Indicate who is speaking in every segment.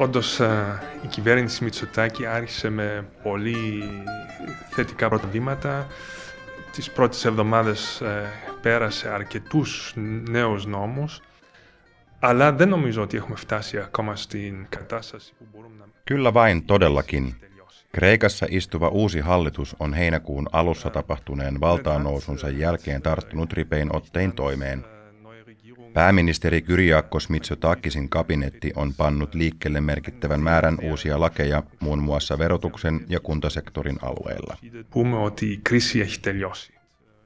Speaker 1: Όντως η κυβέρνηση Μητσοτάκη άρχισε με πολύ θετικά πρώτα βήματα. Τις πρώτες εβδομάδες πέρασε αρκετούς νέους νόμους, αλλά δεν νομίζω ότι έχουμε φτάσει ακόμα στην κατάσταση που μπορούμε να...
Speaker 2: Kyllä vain todellakin. Kreikassa istuva uusi hallitus on heinäkuun alussa tapahtuneen valtaannousunsa jälkeen tarttunut ripein ottein toimeen. Pääministeri Kyriakos Mitsotakisin kabinetti on pannut liikkeelle merkittävän määrän uusia lakeja muun muassa verotuksen ja kuntasektorin alueilla.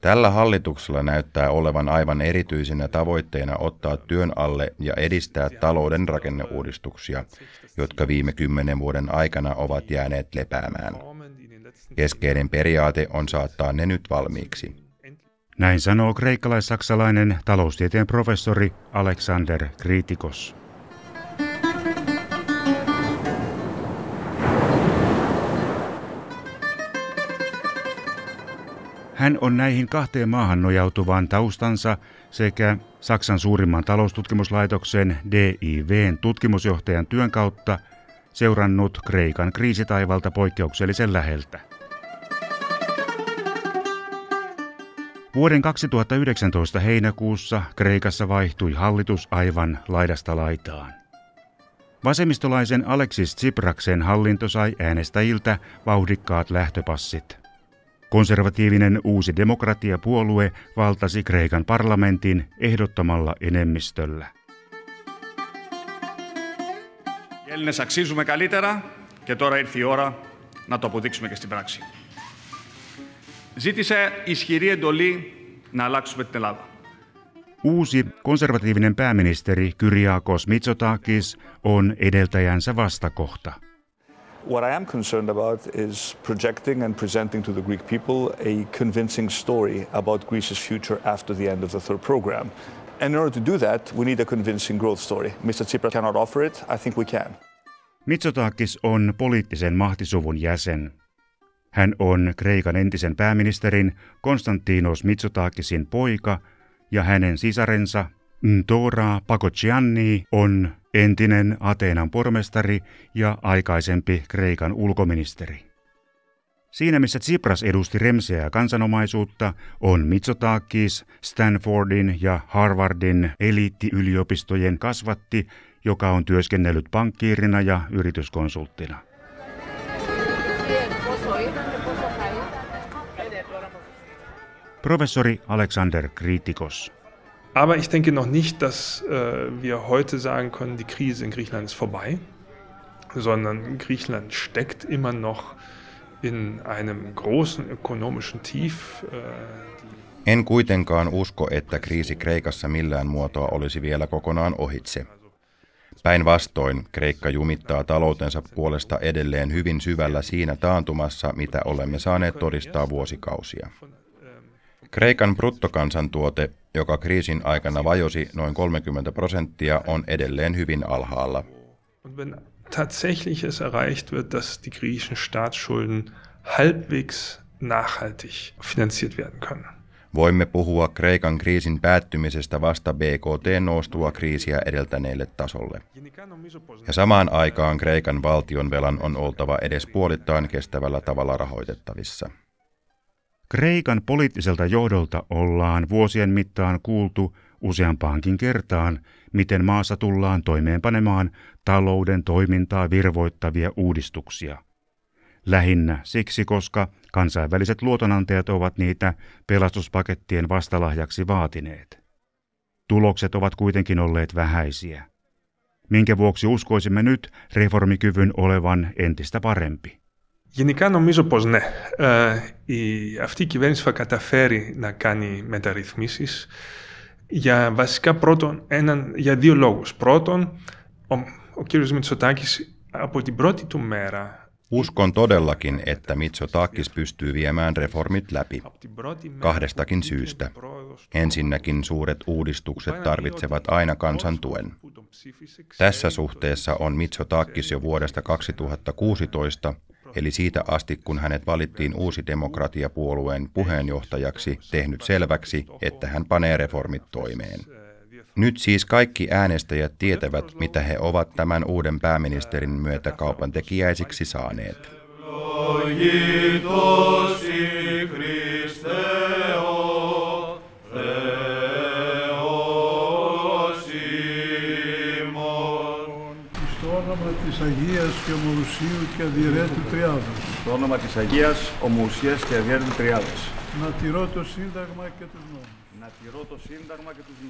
Speaker 2: Tällä hallituksella näyttää olevan aivan erityisenä tavoitteena ottaa työn alle ja edistää talouden rakenneuudistuksia, jotka viime kymmenen vuoden aikana ovat jääneet lepäämään. Keskeinen periaate on saattaa ne nyt valmiiksi.
Speaker 3: Näin sanoo kreikkalais-saksalainen taloustieteen professori Alexander Kritikos. Hän on näihin kahteen maahan nojautuvaan taustansa sekä Saksan suurimman taloustutkimuslaitoksen DIVn tutkimusjohtajan työn kautta seurannut Kreikan kriisitaivalta poikkeuksellisen läheltä. Vuoden 2019 heinäkuussa Kreikassa vaihtui hallitus aivan laidasta laitaan. Vasemmistolaisen Alexis Tsipraksen hallinto sai äänestäjiltä vauhdikkaat lähtöpassit. Konservatiivinen uusi demokratiapuolue valtasi Kreikan parlamentin ehdottomalla enemmistöllä.
Speaker 4: Έλληνες αξίζουμε καλύτερα και τώρα ήρθε η ώρα να το αποδείξουμε και στην πράξη. Ζήτησε ισχυρή εντολή να αλλάξουμε την Ελλάδα.
Speaker 3: Uusi konservatiivinen pääministeri Kyriakos Mitsotakis on edeltäjänsä vastakohta.
Speaker 5: What I am concerned about is projecting and presenting to the Greek people a convincing story about Greece's future after the end of the third program. And in order to do that, we need a convincing growth story. Mr. Tsipras cannot offer it. I think we can.
Speaker 3: Mitsotakis on poliittisen mahtisuvun jäsen. Hän on Kreikan entisen pääministerin Konstantinos Mitsotakisin poika ja hänen sisarensa Ntora Pakocianni on entinen Ateenan pormestari ja aikaisempi Kreikan ulkoministeri. Siinä missä Tsipras edusti remseää kansanomaisuutta, on Mitsotakis Stanfordin ja Harvardin eliittiyliopistojen kasvatti, joka on työskennellyt pankkiirina ja yrityskonsulttina. Professori Alexander Kritikos.
Speaker 1: Aber ich denke noch nicht, dass äh, wir heute sagen können, die Krise in Griechenland ist vorbei, sondern Griechenland steckt immer noch in einem großen ökonomischen Tief. Äh,
Speaker 2: en kuitenkaan usko, että kriisi Kreikassa millään muotoa olisi vielä kokonaan ohitse. Päinvastoin Kreikka jumittaa taloutensa puolesta edelleen hyvin syvällä siinä taantumassa, mitä olemme saaneet todistaa vuosikausia. Kreikan bruttokansantuote, joka kriisin aikana vajosi noin 30 prosenttia, on edelleen hyvin alhaalla.
Speaker 1: tatsächlich es erreicht wird, dass die griechischen Staatsschulden halbwegs nachhaltig finanziert werden können.
Speaker 2: Voimme puhua Kreikan kriisin päättymisestä vasta BKT noustua kriisiä edeltäneelle tasolle. Ja samaan aikaan Kreikan valtion velan on oltava edes puolittain kestävällä tavalla rahoitettavissa.
Speaker 3: Kreikan poliittiselta johdolta ollaan vuosien mittaan kuultu useampaankin kertaan, miten maassa tullaan toimeenpanemaan talouden toimintaa virvoittavia uudistuksia. Lähinnä siksi, koska kansainväliset luotonantajat ovat niitä pelastuspakettien vastalahjaksi vaatineet. Tulokset ovat kuitenkin olleet vähäisiä. Minkä vuoksi uskoisimme nyt reformikyvyn olevan entistä parempi?
Speaker 1: Γενικά νομίζω πως ναι. Ε, η, αυτή η κυβέρνηση θα καταφέρει να κάνει μεταρρυθμίσεις για βασικά πρώτον, έναν, για δύο λόγους. Πρώτον, ο, ο κύριος Μητσοτάκης από την πρώτη του μέρα
Speaker 2: Uskon todellakin, että Mitsotakis pystyy viemään reformit läpi. Kahdestakin syystä. Ensinnäkin suuret uudistukset tarvitsevat aina kansan tuen. Tässä suhteessa on Mitsotakis jo vuodesta 2016 eli siitä asti kun hänet valittiin uusi demokratiapuolueen puheenjohtajaksi, tehnyt selväksi, että hän panee reformit toimeen. Nyt siis kaikki äänestäjät tietävät, mitä he ovat tämän uuden pääministerin myötä kaupan tekijäisiksi saaneet.
Speaker 6: της Αγίας και Ομορουσίου και Αδιαιρέτου Τριάδος.
Speaker 4: Το όνομα της Αγίας, Ομορουσίας και Αδιαιρέτου Τριάδος.
Speaker 6: Να τηρώ το Σύνταγμα και τους νόμους.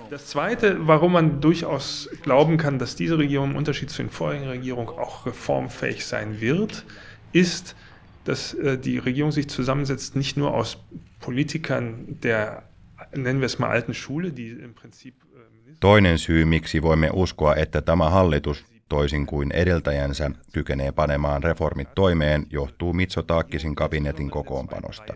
Speaker 1: Das Zweite, warum man durchaus glauben kann, dass diese Regierung im Unterschied zu den vorherigen Regierungen auch reformfähig sein wird, ist, dass äh, die Regierung sich zusammensetzt nicht nur aus Politikern der, nennen wir es mal, alten Schule, die im Prinzip
Speaker 2: äh, Toinen syy, miksi voimme uskoa, että tämä hallitus toisin kuin edeltäjänsä, kykenee panemaan reformit toimeen, johtuu Mitsotaakkisin kabinetin kokoonpanosta.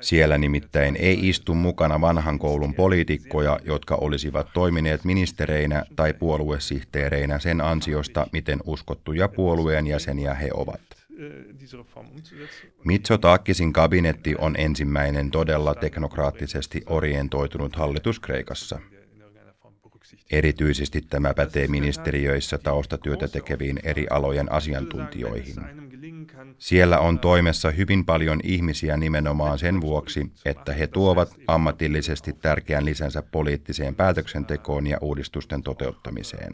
Speaker 2: Siellä nimittäin ei istu mukana vanhan koulun poliitikkoja, jotka olisivat toimineet ministereinä tai puoluesihteereinä sen ansiosta, miten uskottuja puolueen jäseniä he ovat. Mitsotaakkisin kabinetti on ensimmäinen todella teknokraattisesti orientoitunut hallitus Kreikassa. Erityisesti tämä pätee ministeriöissä taustatyötä tekeviin eri alojen asiantuntijoihin. Siellä on toimessa hyvin paljon ihmisiä nimenomaan sen vuoksi, että he tuovat ammatillisesti tärkeän lisänsä poliittiseen päätöksentekoon ja uudistusten toteuttamiseen.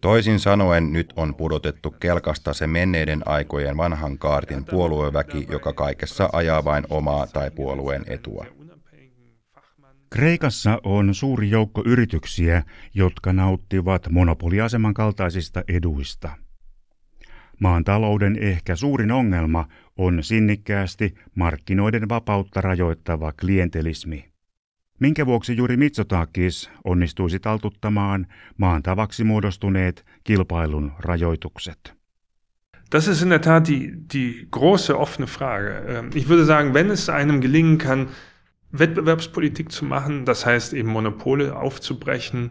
Speaker 2: Toisin sanoen nyt on pudotettu kelkasta se menneiden aikojen vanhan kaartin puolueväki, joka kaikessa ajaa vain omaa tai puolueen etua.
Speaker 3: Kreikassa on suuri joukko yrityksiä, jotka nauttivat monopoliaseman kaltaisista eduista. Maan talouden ehkä suurin ongelma on sinnikkäästi markkinoiden vapautta rajoittava klientelismi. Minkä vuoksi juuri Mitsotakis onnistuisi taltuttamaan maan tavaksi muodostuneet kilpailun rajoitukset?
Speaker 1: Das ist in der Tat die, die große offene Frage. Ähm, ich würde sagen, wenn es einem gelingen kann, Wettbewerbspolitik zu machen, das heißt eben Monopole aufzubrechen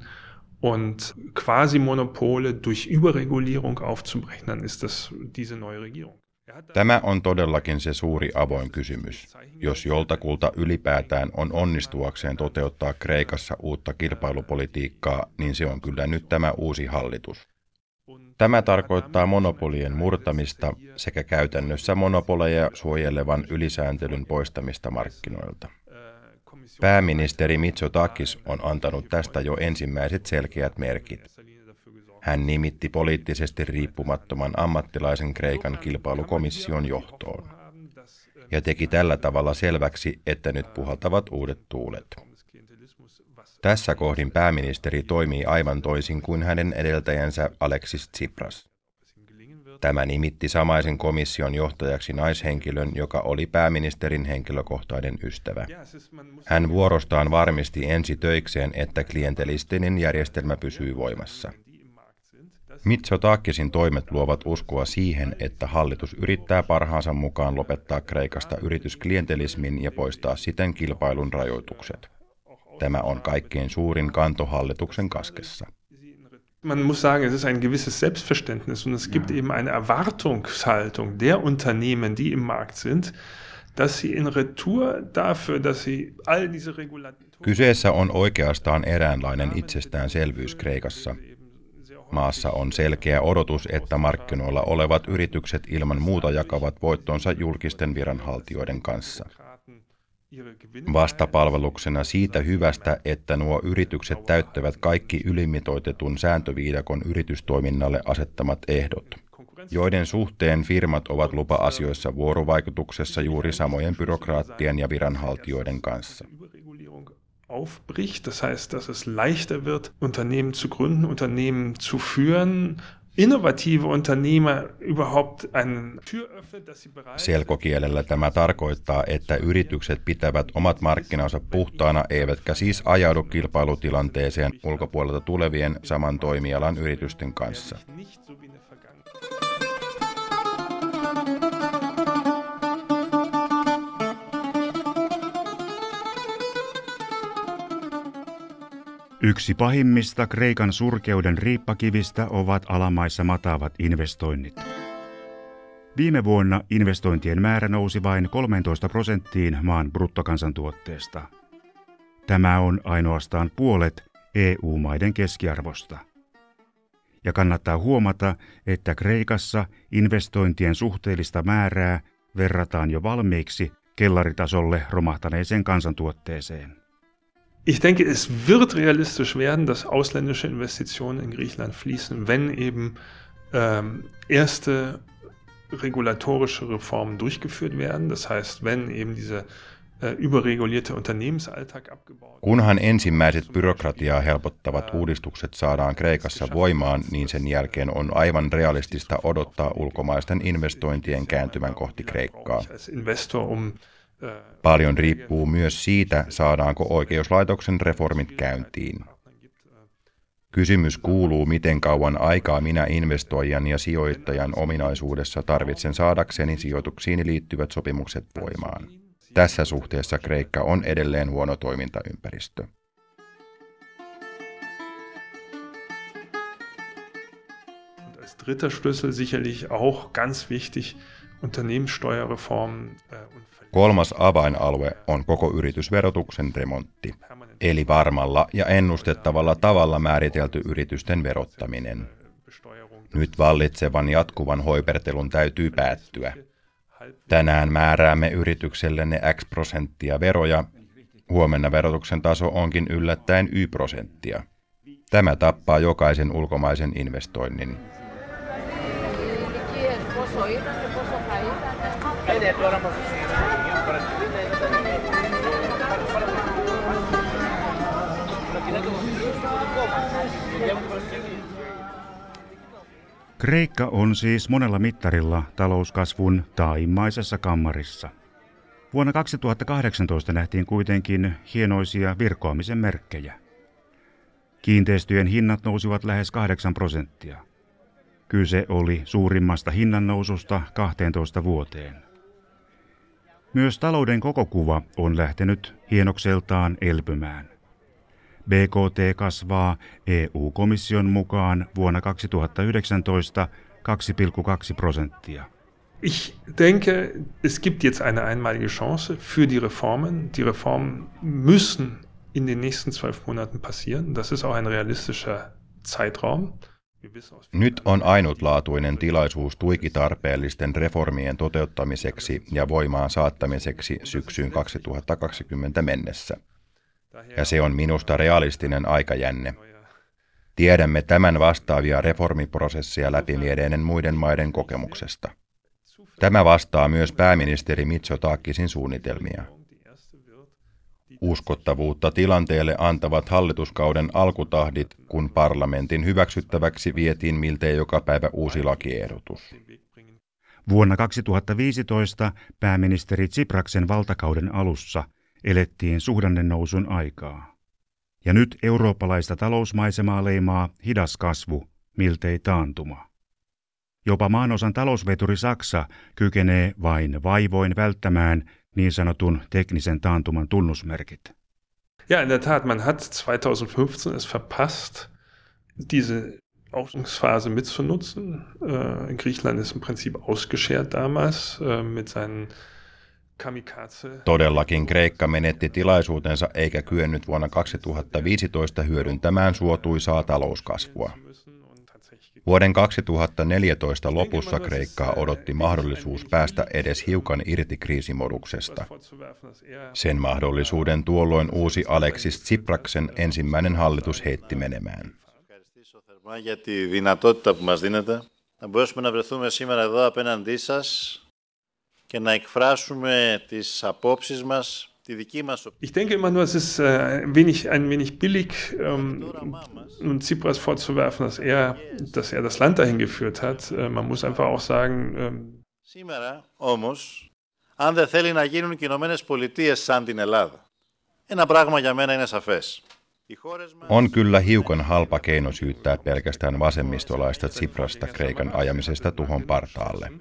Speaker 1: und quasi Monopole durch Überregulierung aufzubrechen, dann ist das diese neue Regierung.
Speaker 2: Tämä on todellakin se suuri avoin kysymys. Jos joltakulta ylipäätään on onnistuakseen toteuttaa Kreikassa uutta kilpailupolitiikkaa, niin se on kyllä nyt tämä uusi hallitus. Tämä tarkoittaa monopolien murtamista sekä käytännössä monopoleja suojelevan ylisääntelyn poistamista markkinoilta. Pääministeri Mitsotakis on antanut tästä jo ensimmäiset selkeät merkit. Hän nimitti poliittisesti riippumattoman ammattilaisen Kreikan kilpailukomission johtoon ja teki tällä tavalla selväksi, että nyt puhaltavat uudet tuulet. Tässä kohdin pääministeri toimii aivan toisin kuin hänen edeltäjänsä Alexis Tsipras. Tämä nimitti samaisen komission johtajaksi naishenkilön, joka oli pääministerin henkilökohtainen ystävä. Hän vuorostaan varmisti ensi töikseen, että klientelistinen järjestelmä pysyy voimassa. Mitsotakisin toimet luovat uskoa siihen, että hallitus yrittää parhaansa mukaan lopettaa Kreikasta yritysklientelismin ja poistaa siten kilpailun rajoitukset. Tämä on kaikkein suurin kanto hallituksen kaskessa.
Speaker 1: Man muss sagen, es ist ein gewisses Selbstverständnis und es gibt ja. eben eine Erwartungshaltung der Unternehmen, die im Markt sind, dass sie in Retour dafür, dass sie all diese Regulatoren...
Speaker 2: Kyseessä on oikeastaan eräänlainen itsestäänselvyys Kreikassa. Maassa on selkeä odotus, että markkinoilla olevat yritykset ilman muuta jakavat voittonsa julkisten viranhaltijoiden kanssa. Vastapalveluksena siitä hyvästä, että nuo yritykset täyttävät kaikki ylimitoitetun sääntöviidakon yritystoiminnalle asettamat ehdot, joiden suhteen firmat ovat lupa-asioissa vuorovaikutuksessa juuri samojen byrokraattien ja viranhaltijoiden kanssa.
Speaker 1: aufbricht. Das heißt, dass es leichter wird, Unternehmen zu gründen, Unternehmen zu führen, innovative Unternehmer überhaupt einen Tür öffnet, dass sie bereit
Speaker 2: Selkokielellä tämä tarkoittaa, että yritykset pitävät omat markkinansa puhtaana, eivätkä siis ajaudu kilpailutilanteeseen ulkopuolelta tulevien saman toimialan yritysten kanssa.
Speaker 3: Yksi pahimmista Kreikan surkeuden riippakivistä ovat alamaissa mataavat investoinnit. Viime vuonna investointien määrä nousi vain 13 prosenttiin maan bruttokansantuotteesta. Tämä on ainoastaan puolet EU-maiden keskiarvosta. Ja kannattaa huomata, että Kreikassa investointien suhteellista määrää verrataan jo valmiiksi kellaritasolle romahtaneeseen kansantuotteeseen.
Speaker 1: Ich denke, es wird realistisch werden, dass ausländische Investitionen in Griechenland fließen, wenn eben ähm, erste regulatorische Reformen durchgeführt werden. Das heißt, wenn eben diese äh, überregulierte Unternehmensalltag abgebaut
Speaker 2: Kunhan ensimmäiset byrokratiaa helpottavat uudistukset saadaan Kreikassa voimaan, niin sen jälkeen on aivan realistista odottaa ulkomaisten investointien kääntyvän kohti Kreikkaa.
Speaker 1: um,
Speaker 2: äh, Paljon riippuu myös siitä, saadaanko oikeuslaitoksen reformit käyntiin. Kysymys kuuluu, miten kauan aikaa minä investoijan ja sijoittajan ominaisuudessa tarvitsen saadakseni sijoituksiin liittyvät sopimukset voimaan. Tässä suhteessa Kreikka on edelleen huono toimintaympäristö.
Speaker 1: dritter Schlüssel sicherlich auch ganz wichtig Unternehmenssteuerreform.
Speaker 2: Äh, Kolmas avainalue on koko yritysverotuksen remontti, eli varmalla ja ennustettavalla tavalla määritelty yritysten verottaminen. Nyt vallitsevan jatkuvan hoipertelun täytyy päättyä. Tänään määräämme yrityksellenne X prosenttia veroja, huomenna verotuksen taso onkin yllättäen Y prosenttia. Tämä tappaa jokaisen ulkomaisen investoinnin.
Speaker 3: Kreikka on siis monella mittarilla talouskasvun taimmaisessa kammarissa. Vuonna 2018 nähtiin kuitenkin hienoisia virkoamisen merkkejä. Kiinteistöjen hinnat nousivat lähes 8 prosenttia. Kyse oli suurimmasta hinnannoususta 12 vuoteen. Myös talouden koko kuva on lähtenyt hienokseltaan elpymään. BKT kasvaa EU-komission mukaan vuonna 2019 2,2 prosenttia.
Speaker 1: Ich denke, es gibt jetzt eine einmalige Chance für die Reformen. Die Reformen müssen in den nächsten zwölf Monaten passieren. Das ist auch ein realistischer Zeitraum.
Speaker 2: Nyt on ainutlaatuinen tilaisuus tuiki tarpeellisten reformien toteuttamiseksi ja voimaan saattamiseksi syksyyn 2020 mennessä ja se on minusta realistinen aikajänne. Tiedämme tämän vastaavia reformiprosesseja läpimiedeinen muiden maiden kokemuksesta. Tämä vastaa myös pääministeri Mitsotakisin suunnitelmia. Uskottavuutta tilanteelle antavat hallituskauden alkutahdit, kun parlamentin hyväksyttäväksi vietiin miltei joka päivä uusi lakiehdotus.
Speaker 3: Vuonna 2015 pääministeri Tsipraksen valtakauden alussa – elettiin suhdannenousun aikaa. Ja nyt eurooppalaista talousmaisemaa leimaa hidas kasvu, miltei taantuma. Jopa maanosan talousveturi Saksa kykenee vain vaivoin välttämään niin sanotun teknisen taantuman tunnusmerkit.
Speaker 1: Ja, in der Tat, man hat 2015 es verpasst, diese Aufschwungsphase mitzunutzen. Äh, Griechenland ist im Prinzip ausgeschert damals äh, mit seinen
Speaker 2: Todellakin Kreikka menetti tilaisuutensa eikä kyennyt vuonna 2015 hyödyntämään suotuisaa talouskasvua. Vuoden 2014 lopussa Kreikkaa odotti mahdollisuus päästä edes hiukan irti kriisimoduksesta. Sen mahdollisuuden tuolloin uusi Alexis Tsipraksen ensimmäinen hallitus heitti menemään. Για τη δυνατότητα που μας δίνετε να μπορέσουμε να βρεθούμε σήμερα εδώ απέναντί σας και να εκφράσουμε τις απόψεις μας
Speaker 1: Ich denke immer nur, es ist äh, ein, wenig, ein wenig billig, ähm, nun Tsipras vorzuwerfen, dass er, dass er das Land dahin geführt hat. Äh, man muss einfach auch sagen. Ähm,
Speaker 2: Σήμερα όμως, αν δεν θέλει να γίνουν οι Ηνωμένες Πολιτείες σαν την Ελλάδα, ένα πράγμα για μένα είναι σαφές. On kyllä hiukan halpa keino syyttää pelkästään vasemmistolaista Tsiprasta Kreikan ajamisesta tuhon partaalle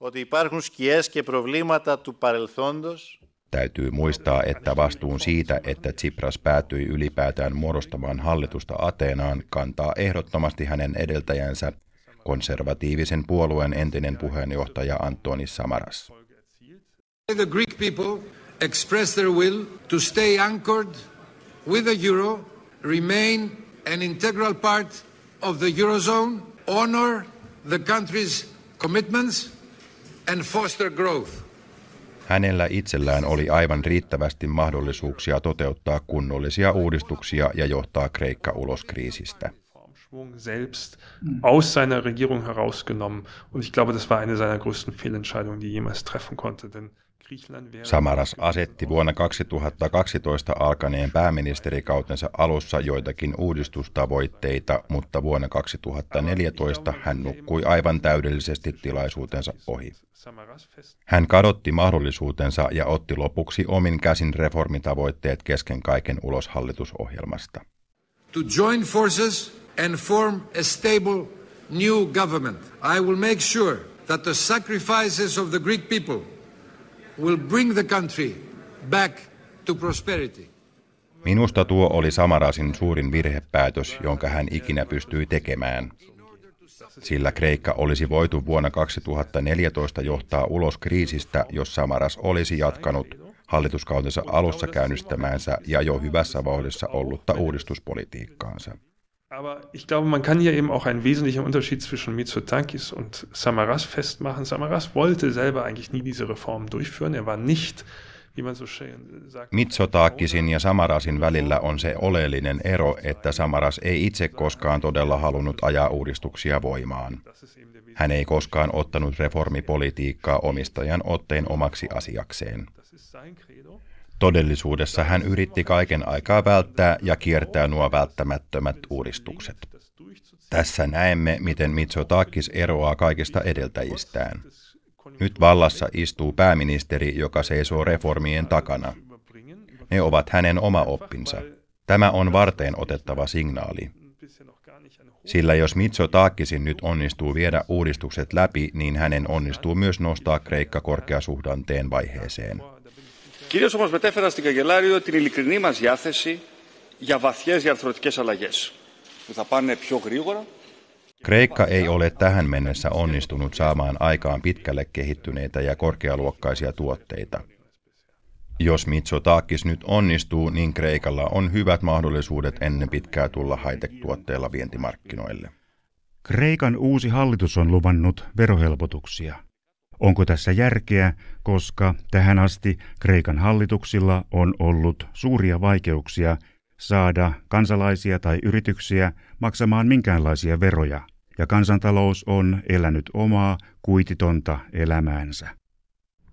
Speaker 2: ότι υπάρχουν σκιές και προβλήματα του παρελθόντος. Täytyy muistaa, että vastuun siitä, että Tsipras päätyi ylipäätään muodostamaan hallitusta Ateenaan, kantaa ehdottomasti hänen edeltäjänsä konservatiivisen puolueen entinen puheenjohtaja Antoni Samaras.
Speaker 7: The Greek people express their will to stay anchored with the euro, remain an integral part of the eurozone, honor the country's commitments and foster growth.
Speaker 2: Hänellä itsellään oli aivan riittävästi mahdollisuuksia toteuttaa kunnollisia uudistuksia ja johtaa Kreikka ulos kriisistä.
Speaker 1: selbst aus seiner Regierung herausgenommen. Und ich glaube, das war eine seiner größten Fehlentscheidungen, die jemals treffen konnte. Denn
Speaker 2: Samaras asetti vuonna 2012 alkaneen pääministerikautensa alussa joitakin uudistustavoitteita, mutta vuonna 2014 hän nukkui aivan täydellisesti tilaisuutensa ohi. Hän kadotti mahdollisuutensa ja otti lopuksi omin käsin reformitavoitteet kesken kaiken ulos hallitusohjelmasta.
Speaker 7: To join forces and form a stable new government. I will make sure that the sacrifices of the Greek people will bring the country back to prosperity.
Speaker 2: Minusta tuo oli Samarasin suurin virhepäätös, jonka hän ikinä pystyi tekemään. Sillä Kreikka olisi voitu vuonna 2014 johtaa ulos kriisistä, jos Samaras olisi jatkanut hallituskautensa alussa käynnistämäänsä ja jo hyvässä vauhdissa ollutta uudistuspolitiikkaansa.
Speaker 1: Aber ich glaube, man kann hier eben auch einen wesentlichen Unterschied zwischen Mitsotakis und Samaras festmachen. Samaras wollte selber eigentlich nie diese Reform durchführen. Er war nicht
Speaker 2: Mitsotakisin ja Samarasin välillä on se oleellinen ero, että Samaras ei itse koskaan todella halunnut ajaa uudistuksia voimaan. Hän ei koskaan ottanut reformipolitiikkaa omistajan otteen omaksi asiakseen. Todellisuudessa hän yritti kaiken aikaa välttää ja kiertää nuo välttämättömät uudistukset. Tässä näemme, miten Mitsotakis eroaa kaikista edeltäjistään. Nyt vallassa istuu pääministeri, joka seisoo reformien takana. Ne ovat hänen oma oppinsa. Tämä on varteen otettava signaali. Sillä jos Mitsotakisin nyt onnistuu viedä uudistukset läpi, niin hänen onnistuu myös nostaa Kreikka korkeasuhdanteen vaiheeseen.
Speaker 4: Κυρίως όμως μετέφερα στην Καγκελάριο την ειλικρινή μας διάθεση για βαθιές διαρθρωτικές αλλαγές που θα πάνε πιο γρήγορα
Speaker 2: Kreikka ei ole tähän mennessä onnistunut saamaan aikaan pitkälle kehittyneitä ja korkealuokkaisia tuotteita. Jos Mitsotakis nyt onnistuu, niin Kreikalla on hyvät mahdollisuudet ennen pitkää tulla high-tech-tuotteilla vientimarkkinoille.
Speaker 3: Kreikan uusi hallitus on luvannut verohelpotuksia. Onko tässä järkeä, koska tähän asti Kreikan hallituksilla on ollut suuria vaikeuksia saada kansalaisia tai yrityksiä maksamaan minkäänlaisia veroja, ja kansantalous on elänyt omaa kuititonta elämäänsä.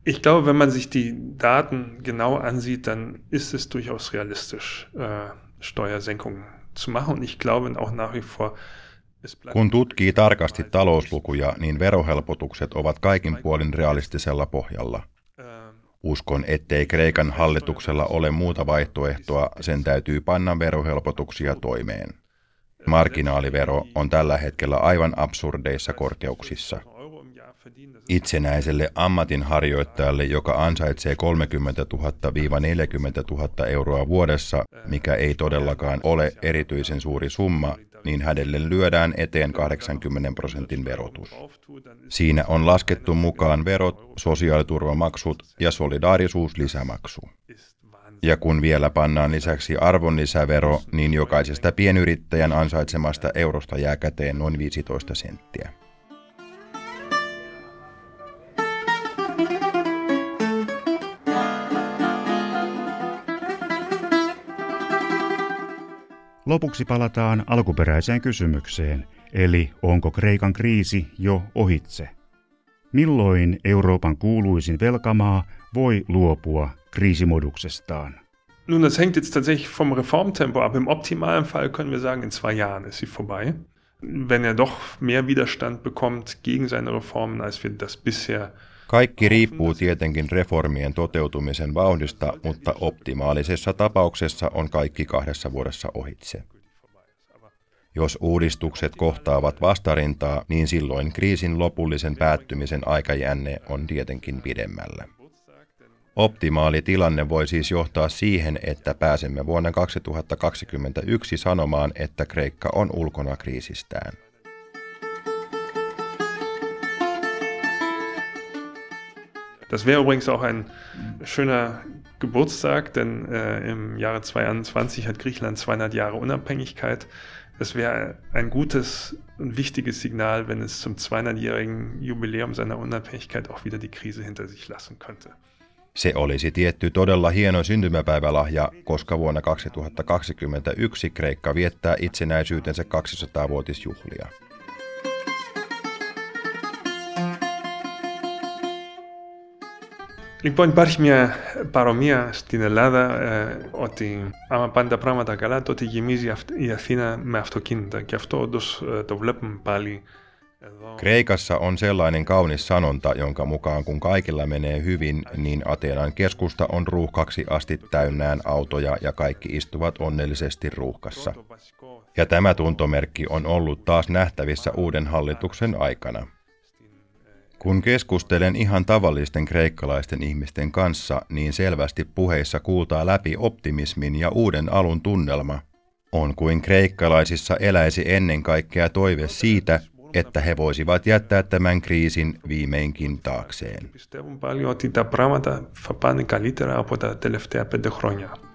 Speaker 1: Ich glaube, wenn man sich die Daten genau ansieht, dann ist es durchaus realistisch, äh, Steuersenkungen zu machen. Und ich glaube auch nach wie vor,
Speaker 2: kun tutkii tarkasti talouslukuja, niin verohelpotukset ovat kaikin puolin realistisella pohjalla. Uskon, ettei Kreikan hallituksella ole muuta vaihtoehtoa, sen täytyy panna verohelpotuksia toimeen. Marginaalivero on tällä hetkellä aivan absurdeissa korkeuksissa. Itsenäiselle ammatinharjoittajalle, joka ansaitsee 30 000-40 000 euroa vuodessa, mikä ei todellakaan ole erityisen suuri summa, niin hänelle lyödään eteen 80 prosentin verotus. Siinä on laskettu mukaan verot, sosiaaliturvamaksut ja solidaarisuuslisämaksu. Ja kun vielä pannaan lisäksi arvonlisävero, niin jokaisesta pienyrittäjän ansaitsemasta eurosta jää käteen noin 15 senttiä.
Speaker 3: Lopuksi palataan alkuperäiseen kysymykseen, eli onko Kreikan kriisi jo ohitse? Milloin Euroopan kuuluisin velkamaa voi luopua kriisimoduksestaan?
Speaker 1: Nun, das hängt jetzt tatsächlich vom Reformtempo ab. Im optimalen Fall können wir sagen, in zwei Jahren ist sie vorbei. Wenn er doch mehr Widerstand bekommt gegen seine Reformen, als wir das bisher
Speaker 2: kaikki riippuu tietenkin reformien toteutumisen vauhdista, mutta optimaalisessa tapauksessa on kaikki kahdessa vuodessa ohitse. Jos uudistukset kohtaavat vastarintaa, niin silloin kriisin lopullisen päättymisen aikajänne on tietenkin pidemmällä. Optimaali tilanne voi siis johtaa siihen, että pääsemme vuonna 2021 sanomaan, että Kreikka on ulkona kriisistään.
Speaker 1: Das wäre übrigens auch ein schöner Geburtstag, denn äh, im Jahre 2021 hat Griechenland 200 Jahre Unabhängigkeit. Es wäre ein gutes und wichtiges Signal, wenn es zum 200-jährigen Jubiläum seiner Unabhängigkeit auch wieder die Krise hinter sich lassen könnte.
Speaker 2: Se olisi tietty todella hieno syntymäpäivälahja, koska vuonna 2021 Kreikka viettää itsenäisyytensä 200-vuotisjuhlia.
Speaker 1: Λοιπόν, υπάρχει μια παρομοία στην Ελλάδα ε, ότι άμα πάνε τα πράγματα καλά, τότε γεμίζει η Αθήνα με αυτοκίνητα. Και αυτό όντω ε, το βλέπουμε πάλι
Speaker 2: Kreikassa on sellainen kaunis sanonta, jonka mukaan kun kaikilla menee hyvin, niin Ateenan keskusta on ruuhkaksi asti täynnään autoja ja kaikki istuvat onnellisesti ruuhkassa. Ja tämä tuntomerkki on ollut taas nähtävissä uuden hallituksen aikana. Kun keskustelen ihan tavallisten kreikkalaisten ihmisten kanssa, niin selvästi puheissa kuultaa läpi optimismin ja uuden alun tunnelma. On kuin kreikkalaisissa eläisi ennen kaikkea toive siitä, että he voisivat jättää tämän kriisin viimeinkin taakseen.
Speaker 1: Πιστεύουν πάλι ότι τα πράγματα θα πάνε καλύτερα από τα τελευταία πέντε χρόνια.